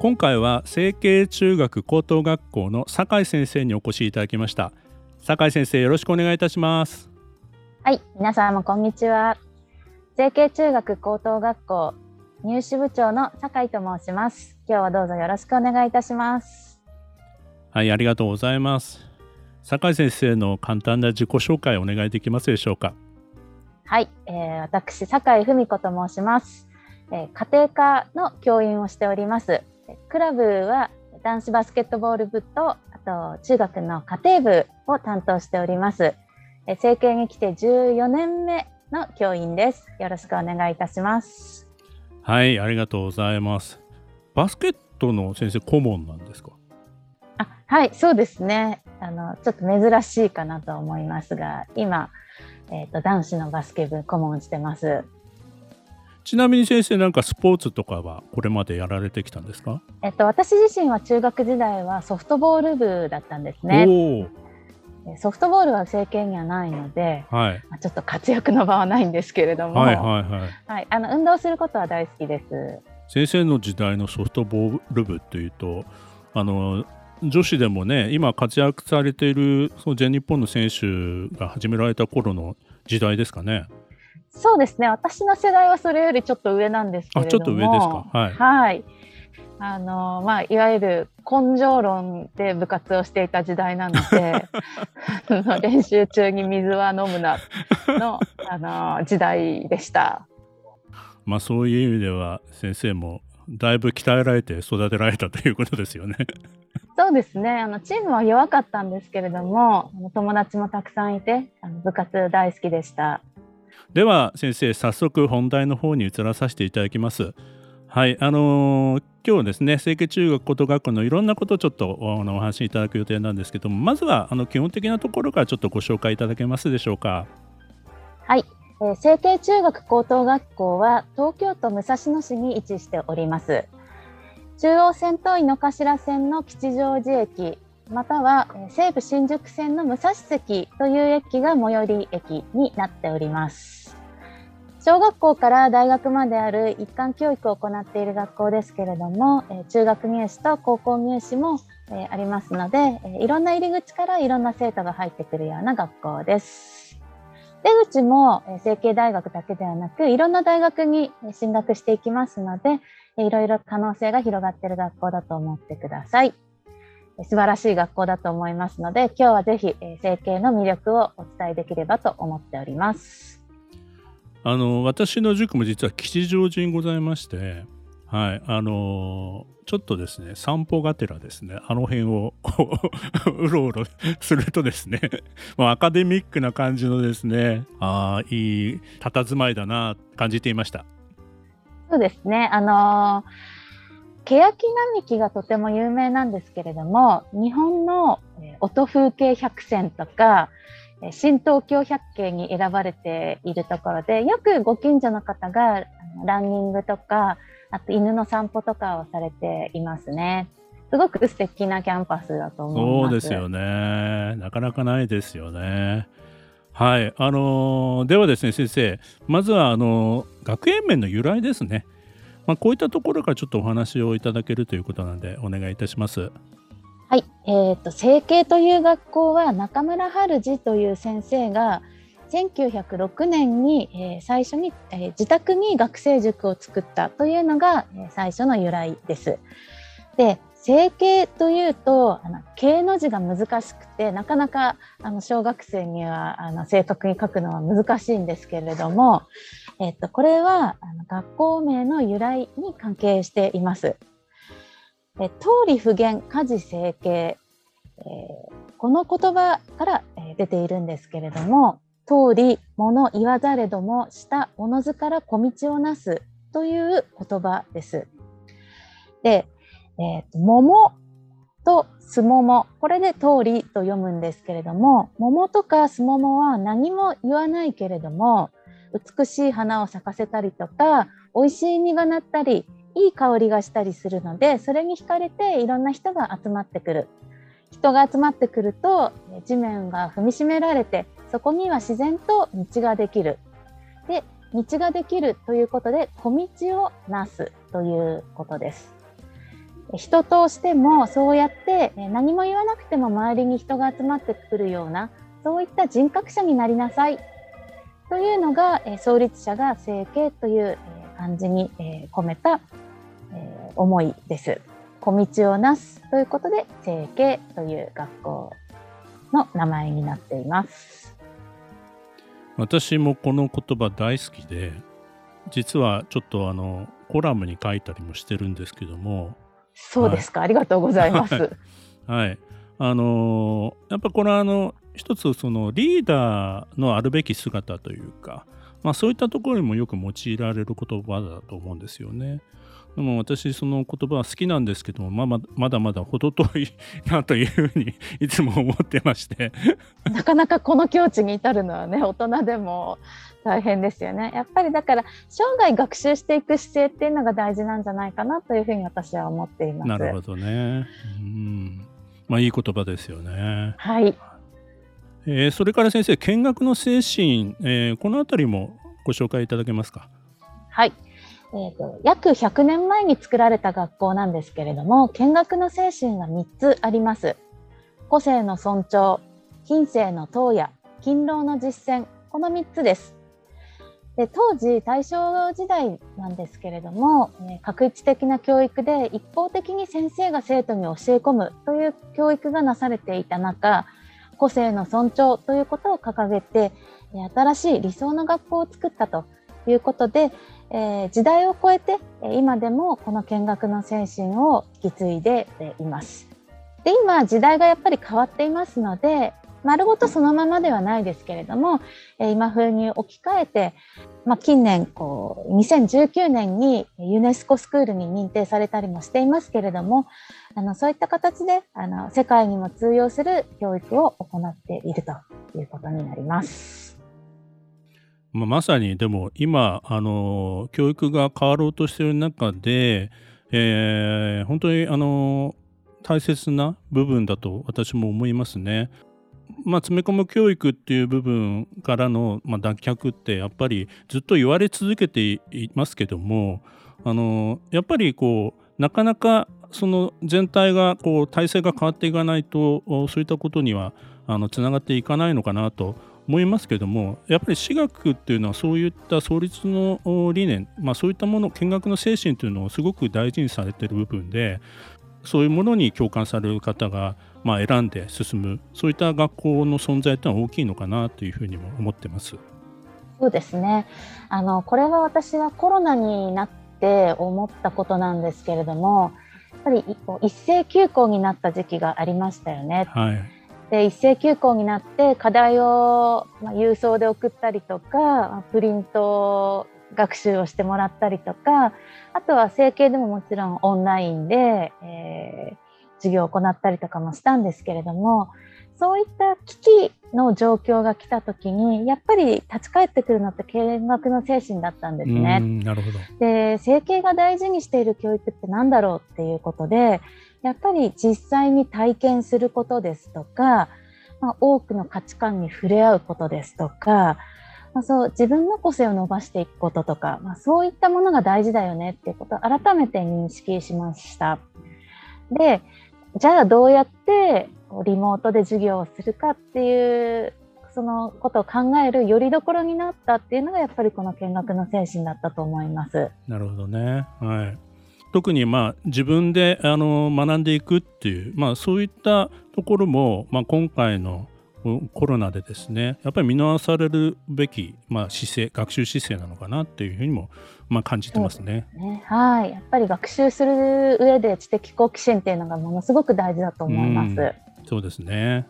今回は成形中学高等学校の酒井先生にお越しいただきました。酒井先生よろしくお願いいたします。はい皆さんもこんにちは。成形中学高等学校入試部長の酒井と申します。今日はどうぞよろしくお願いいたします。はいありがとうございます。酒井先生の簡単な自己紹介お願いできますでしょうか？はい、えー、私酒井文子と申します、えー、家庭科の教員をしておりますクラブは男子バスケットボール部とあと中学の家庭部を担当しております。政経に来て14年目の教員です。よろしくお願いいたします。はい、ありがとうございます。バスケットの先生顧問なんですか？あ、はい、そうですね。あのちょっと珍しいかなと思いますが、今えっ、ー、と男子のバスケ部顧問してます。ちなみに先生なんかスポーツとかはこれまでやられてきたんですか？えっと私自身は中学時代はソフトボール部だったんですね。ソフトボールは政権にはないので、はい、まあ、ちょっと活躍の場はないんですけれども、はいはいはい。はい、あの運動することは大好きです。先生の時代のソフトボール部というとあの女子でもね今活躍されているその全日本の選手が始められた頃の時代ですかね。そうですね私の世代はそれよりちょっと上なんですけれどもちょっと上ですかはい、はいあのまあ、いわゆる根性論で部活をしていた時代なので 練習中に水は飲むなの あの時代でした。まあそういう意味では先生もだいぶ鍛えられて育てられたということですよね。そうですねあのチームは弱かったんですけれども友達もたくさんいてあの部活大好きでした。では先生早速本題の方に移らさせていただきます。はいあのー、今日ですね成形中学高等学校のいろんなことをちょっとお話しいただく予定なんですけどもまずはあの基本的なところからちょっとご紹介いただけますでしょうか？はい、えー、成形中学高等学校は東京都武蔵野市に位置しております。中央線と井の頭線の吉祥寺駅。または西武新宿線の武蔵関という駅が最寄り駅になっております。小学校から大学まである一貫教育を行っている学校ですけれども、え中学入試と高校入試も、えありますので、えいろんな入り口からいろんな生徒が入ってくるような学校です。出口も、え成形大学だけではなく、いろんな大学に進学していきますので、いろいろ可能性が広がっている学校だと思ってください。素晴らしい学校だと思いますので、今日はぜひ、整形の魅力をお伝えできればと思っております。あの私の塾も実は吉祥寺にございまして、はい、あのちょっとですね散歩がてらですねあの辺を うろうろ するとですね アカデミックな感じのですねあいい佇まいだな感じていましたそうですねあの欅並木がとても有名なんですけれども日本の音風景百選とか新東京百景に選ばれているところでよくご近所の方がランニングとかあと犬の散歩とかをされていますね。すごく素敵なキャンパスだと思います。そうですよね。なかなかないですよね。はい、あのー、ではですね先生まずはあのー、学園名の由来ですね。まあ、こういったところからちょっとお話をいただけるということなのでお願いいたします。はい、えーと、成形という学校は中村春次という先生が1906年に、えー、最初に、えー、自宅に学生塾を作ったというのが、えー、最初の由来です。で成形というとあの形の字が難しくてなかなかあの小学生にはあの正確に書くのは難しいんですけれども、えっと、これはあの学校名の由来に関係しています。え通り不言家事整形、えー、この言葉から、出ているんですけれども通り物言わざれどもしたおのずから小道をなすという言葉です。で、えーと、桃とすももこれで通りと読むんですけれども桃とかすももは何も言わないけれども美しい花を咲かせたりとか美味しい実がなったりいい香りがしたりするのでそれに惹かれていろんな人が集まってくる。人が集まってくると地面が踏みしめられてそこには自然と道ができる。で道ができるということで小道をなすということです。人としてもそうやって何も言わなくても周りに人が集まってくるようなそういった人格者になりなさい。というのが創立者が整形という感じに込めた思いです。小道をなすということで整形という学校の名前になっています。私もこの言葉大好きで実はちょっとあのコラムに書いたりもしてるんですけどもそうですか、はい、ありがとうございます。はい、あのー、やっぱこれはあの一つそのリーダーのあるべき姿というか、まあ、そういったところにもよく用いられる言葉だと思うんですよね。でも私その言葉は好きなんですけども、まあ、まだまだ程遠いなというふうに いつも思ってまして。なかなかこの境地に至るのはね大人でも大変ですよね。やっぱりだから生涯学習していく姿勢っていうのが大事なんじゃないかなというふうに私は思っています。なるほどね。うん。まあいい言葉ですよね。はいえー、それから先生見学の精神、えー、この辺りもご紹介いただけますか？はい。えーと、約100年前に作られた学校なんですけれども見学の精神が3つあります。個性の尊重品性の投野勤労の実践この3つです。で当時大正時代なんですけれども、えー、確一的な教育で一方的に先生が生徒に教え込むという教育がなされていた中個性の尊重ということを掲げて新しい理想の学校を作ったということで、え、時代を超えて今でもこの見学の精神を引き継いでいます。で今時代がやっぱり変わっていますので丸ごとそのままではないですけれども、え今風に置き換えて、まあ、近年こう2019年にユネスコスクールに認定されたりもしていますけれどもあのそういった形であの世界にも通用する教育を行っているということになります。まあ、まさにでも今あの教育が変わろうとしている中で、えー、本当にあの大切な部分だと私も思いますね。まあ、詰め込む教育っていう部分からの、まあ、脱却ってやっぱりずっと言われ続けていますけどもあのやっぱりこうなかなかその全体がこう体制が変わっていかないとそういったことにはあのつながっていかないのかなと思いますけどもやっぱり私学っていうのはそういった創立の理念、まあ、そういったもの見学の精神というのをすごく大事にされてる部分でそういうものに共感される方がまあ選んで進むそういった学校の存在というのは大きいのかなというふうにも思ってます。そうですねあのこれは私はコロナになって思ったことなんですけれどもやっぱり一斉休校になった時期がありましたよね。はいで一斉休校になって課題を、まあ、郵送で送ったりとかプリント学習をしてもらったりとかあとは整形でももちろんオンラインで、えー、授業を行ったりとかもしたんですけれどもそういった危機の状況が来た時にやっぱり立ち返ってくるのって見学の精神だったんですね。なるほどで整形が大事にしている教育って何だろうっていうことでやっぱり実際に体験することですとか、まあ、多くの価値観に触れ合うことですとか、まあ、そう自分の個性を伸ばしていくこととか、まあ、そういったものが大事だよねっていうことを改めて認識しました。でじゃあどうやってリモートで授業をするかっていうそのことを考えるよりどころになったっていうのがやっぱりこの見学の精神だったと思います。なるほどね。はい。特にまあ自分であの学んでいくっていう、まあ、そういったところも、まあ、今回のコロナでですねやっぱり見直されるべき、まあ、姿勢学習姿勢なのかなっていうふうにも、まあ、感じてますね。ねはいやっぱり学習する上で知的好奇心っていうのがものすごく大事だと思います。うそうですね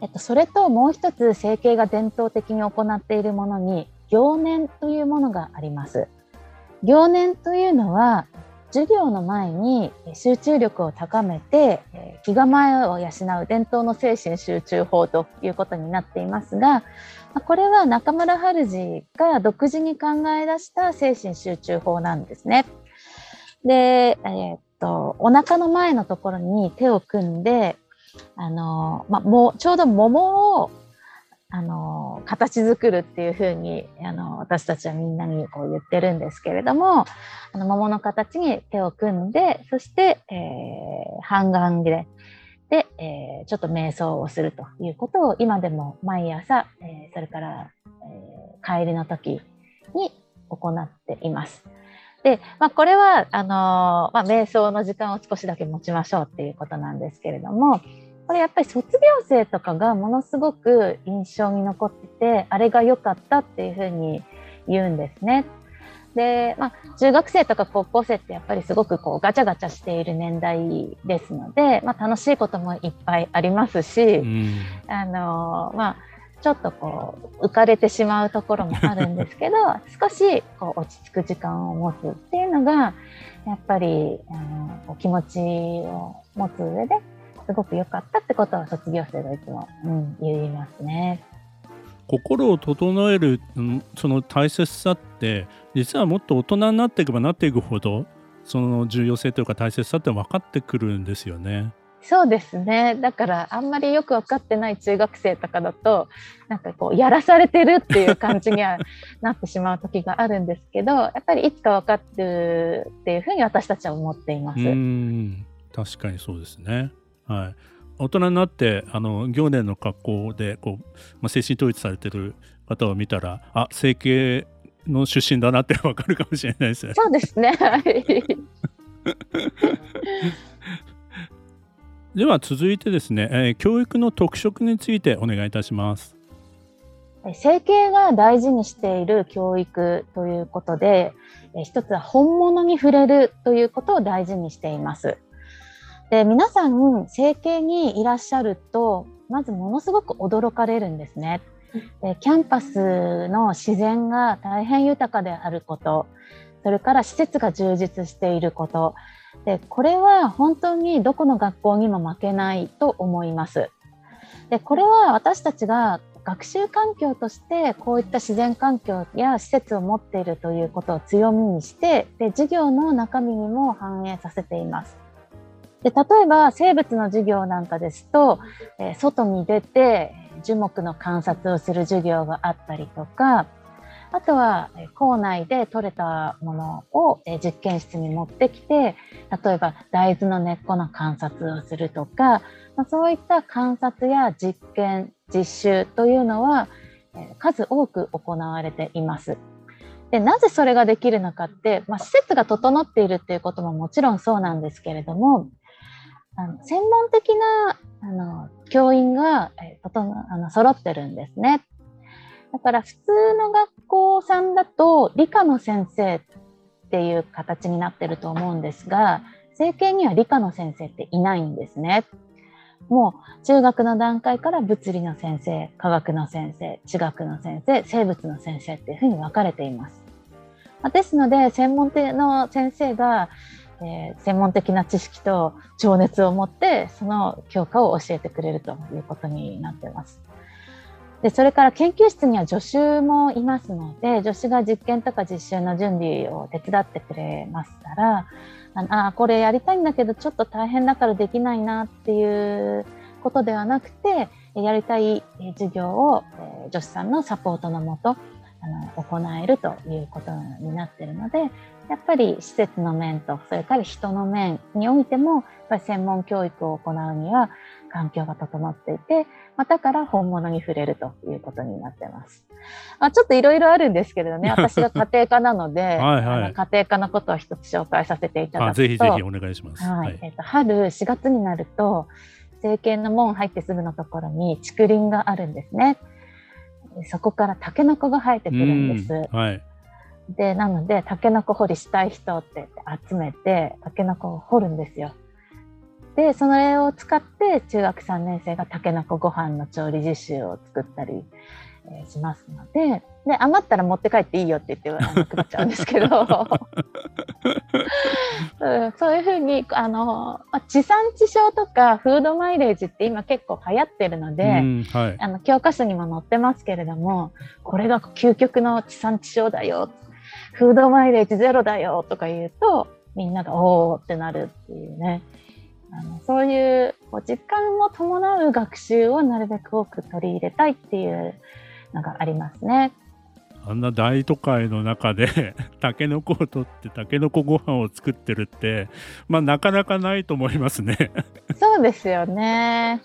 えっと、それともう一つ整形が伝統的に行っているものに行年というものがあります。行年というのは授業の前に集中力を高めて気構えを養う伝統の精神集中法ということになっていますがこれは中村春治が独自に考え出した精神集中法なんですね。で、えー、っとお腹の前のところに手を組んであの、まあ、もちょうど桃をあの形作るっていうふうにあの私たちはみんなにこう言ってるんですけれどもあの桃の形に手を組んでそして、えー、半眼でで、えー、ちょっと瞑想をするということを今でも毎朝、えー、それから、えー、帰りの時に行っています。で、まあ、これはあのまあ、瞑想の時間を少しだけ持ちましょうっていうことなんですけれどもこれやっぱり卒業生とかがものすごく印象に残っててあれが良かったっていうふうに言うんですね。で、まあ、中学生とか高校生ってやっぱりすごくこうガチャガチャしている年代ですので、まあ、楽しいこともいっぱいありますし、うん、あのまあ、ちょっとこう浮かれてしまうところもあるんですけど 少しこう落ち着く時間を持つっていうのがやっぱりあの気持ちを持つ上ですごく良かったってことは卒業生がいつも、うん、言いますね。心を整えるその大切さって実はもっと大人になっていけばなっていくほどその重要性というか大切さって分かってくるんですよね。そうですねだからあんまりよく分かってない中学生とかだとなんかこうやらされてるっていう感じにはなってしまう時があるんですけどやっぱりいつか分かってるっていうふうに私たちは思っています。うん確かにそうですね。はい、大人になってあの行年の格好でこう、まあ、精神統一されてる方を見たらあ整形の出身だなってわかるかもしれないですね。そうですね。はい。では続いてですね、えー、教育の特色についてお願いいたします。整形が大事にしている教育ということで、一つは本物に触れるということを大事にしています。で皆さん整形にいらっしゃるとまずものすごく驚かれるんですね。でキャンパスの自然が大変豊かであることそれから施設が充実していることでこれは本当にどこの学校にも負けないと思います。でこれは私たちが学習環境としてこういった自然環境や施設を持っているということを強みにしてで授業の中身にも反映させています。で例えば生物の授業なんかですと、えー、外に出て樹木の観察をする授業があったりとかあとは校内で採れたものを実験室に持ってきて例えば大豆の根っこの観察をするとかまそういった観察や実験実習というのは数多く行われています。でなぜそれができるのかって、まあ、施設が整っているっていうことももちろんそうなんですけれどもあの専門的なあの教員が、えー、とあの揃ってるんですね。だから普通の学校さんだと理科の先生っていう形になってると思うんですが政権には理科の先生っていないんですね。もう中学の段階から物理の先生科学の先生地学の先生生物の先生っていうふうに分かれています。ですので専門的の先生がえー、専門的な知識と情熱を持ってその教科を教えてくれるということになってます。でそれから研究室には助手もいますので助手が実験とか実習の準備を手伝ってくれますからああこれやりたいんだけどちょっと大変だからできないなっていうことではなくてやりたい授業を助手さんのサポートのもとあの行えるということになってるのでやっぱり施設の面とそれから人の面においてもやっぱり専門教育を行うには環境が整っていて、まあ、だから本物に触れるということになってます。まあ、ちょっといろいろあるんですけれどね、私が家庭科なので、はいはい、家庭科のことを一つ紹介させていただくと、ぜひぜひお願いします。はい、えっ、ー、と春4月になると、政権の門入ってすぐのところに竹林があるんですね。そこからタケノコが生えてくるんです。はい、でなのでタケノコ掘りしたい人って集めてタケノコを掘るんですよ。でそれを使って中学3年生がたけのこご飯の調理実習を作ったり、えー、しますので。で余ったら持って帰っていいよって言ってあの配っちゃうんですけど。うん、そういうふうにあの地産地消とかフードマイレージって今結構流行ってるので、はい、あの教科書にも載ってますけれどもこれが究極の地産地消だよフードマイレージゼロだよとか言うとみんながおーってなるっていうね。あのそういう実感を伴う学習をなるべく多く取り入れたいっていうのがありますね。あんな大都会の中で タケノコを取ってタケノコご飯を作ってるってまあなかなかないと思いますね。そうですよね。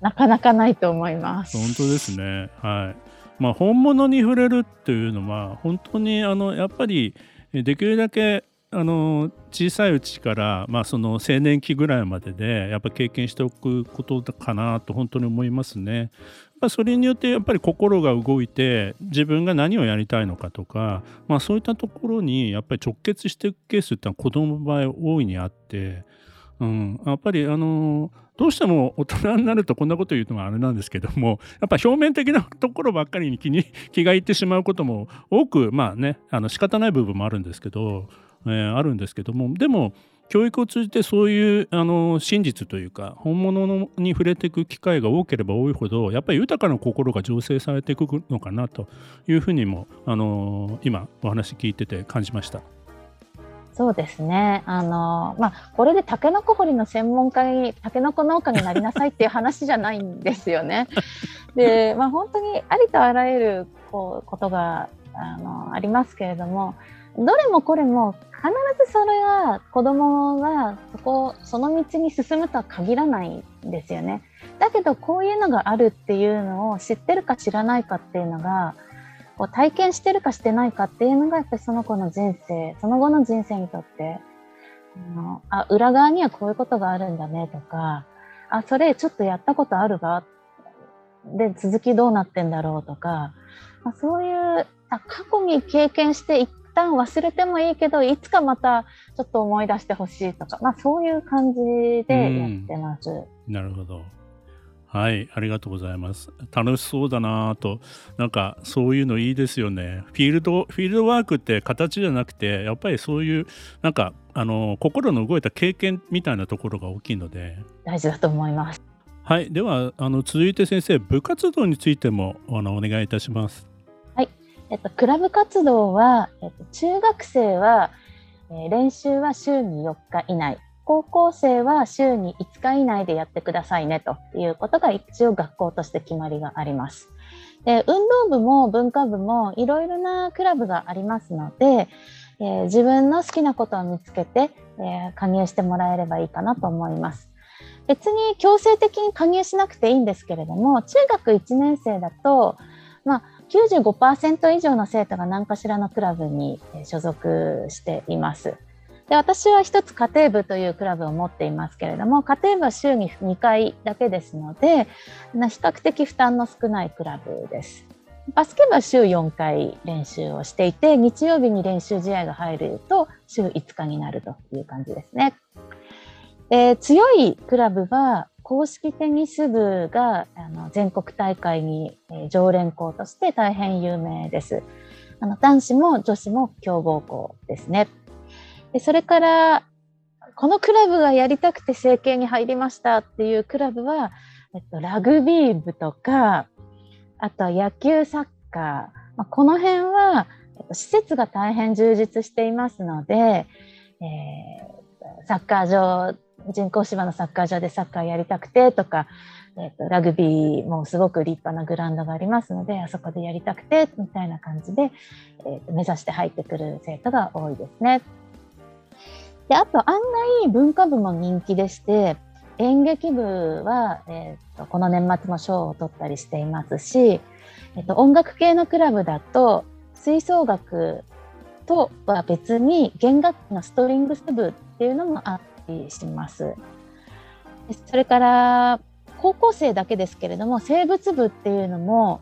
なかなかないと思います。本当ですね。はいまあ本物に触れるっていうのは本当にあのやっぱりできるだけあの小さいうちから、まあ、その青年期ぐらいまででやっぱ経験しておくことかなと本当に思いますね。それによってやっぱり心が動いて自分が何をやりたいのかとか、まあ、そういったところにやっぱり直結していくケースってのは子供の場合大いにあって、うん、やっぱりあのどうしても大人になるとこんなこと言うのがあれなんですけどもやっぱ表面的なところばっかりに気に気がいってしまうことも多くまあねあの仕方ない部分もあるんですけど、えー、あるんですけどもでも教育を通じてそういうあの真実というか本物に触れていく機会が多ければ多いほどやっぱり豊かな心が醸成されていくのかなというふうにもあの今お話聞いてて感じました。そうですね。あの、まあ、これでタケノコ掘りの専門家に、タケノコ農家になりなさいっていう話じゃないんですよね。で、まあ、本当にありとあらゆるこうことがあのありますけれども、どれもこれも必ずそれは子供がそこその道に進むとは限らないんですよね。だけどこういうのがあるっていうのを知ってるか知らないかっていうのがこう体験してるかしてないかっていうのがやっぱりその子の人生その後の人生にとってあのあ裏側にはこういうことがあるんだねとかあそれちょっとやったことあるわ。で続きどうなってんだろうとか、まあ、そういうあ過去に経験して一旦忘れてもいいけどいつかまたちょっと思い出してほしいとか、まあ、そういう感じでやってます。なるほど。はい、ありがとうございます。楽しそうだなと、なんかそういうのいいですよね。フィールド、フィールドワークって形じゃなくて、やっぱりそういう、なんか、あの、心の動いた経験みたいなところが大きいので。大事だと思います。はい、では、あの、続いて先生、部活動についても、あの、お願いいたします。えっと、クラブ活動は、えっと、中学生は、えー、練習は週に4日以内、高校生は週に5日以内でやってくださいねということが一応学校として決まりがあります。で運動部も文化部もいろいろなクラブがありますので、えー、自分の好きなことを見つけて、えー、加入してもらえればいいかなと思います。別に強制的に加入しなくていいんですけれども中学1年生だと、まあ、95%以上の生徒が何かしらのクラブに所属しています。で私は一つ家庭部というクラブを持っていますけれども家庭部は週に2回だけですので比較的負担の少ないクラブです。バスケ部は週4回練習をしていて日曜日に練習試合が入ると週5日になるという感じですね。えー、強いクラブは公式テニス部があの全国大会に、え、常連校として大変有名です。あの男子も女子も強豪校ですね。でそれからこのクラブがやりたくて整形に入りましたっていうクラブは、えっと、ラグビー部とかあとは野球サッカー、まあ、この辺は、えっと、施設が大変充実していますので、えー、サッカー場人工芝のサッカー場でサッカーやりたくてとか、えーと、ラグビーもすごく立派なグラウンドがありますのであそこでやりたくてみたいな感じで、えーと、目指して入ってくる生徒が多いですね。であと案外文化部も人気でして演劇部は、えーと、この年末も賞を取ったりしていますし、えー、と音楽系のクラブだと吹奏楽とは別に弦楽器のストリングス部っていうのもあったりします。それから高校生だけですけれども生物部っていうのも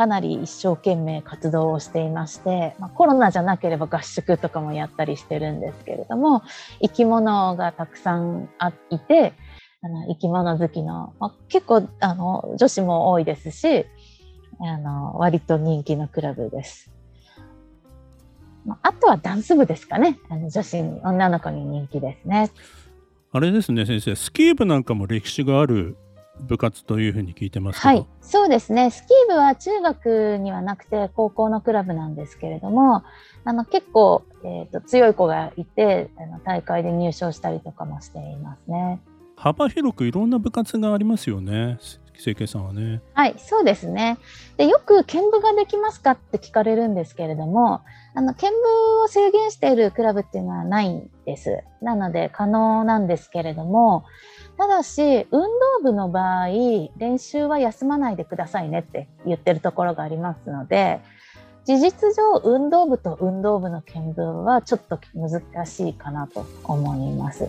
かなり一生懸命活動をしていまして、まあ、コロナじゃなければ合宿とかもやったりしてるんですけれども生き物がたくさんいてあの生き物好きの、まあ、結構あの女子も多いですしあの割と人気のクラブです。あとはダンス部ですかね。あの女子に、女の子に人気ですね。あれですね、先生、スキー部なんかも歴史がある部活というふうに聞いてますはい、そうですね。スキー部は中学にはなくて高校のクラブなんですけれども、あの結構、えーと、強い子がいてあの大会で入賞したりとかもしていますね。幅広くいろんな部活がありますよね。清家さんはね。はい、そうですね。で、よく見舞ができますかって聞かれるんですけれども、あの見舞を制限しているクラブっていうのはないんです。なので可能なんですけれども、ただし運動部の場合、練習は休まないでくださいねって言ってるところがありますので、事実上運動部と運動部の見分はちょっと難しいかなと思います。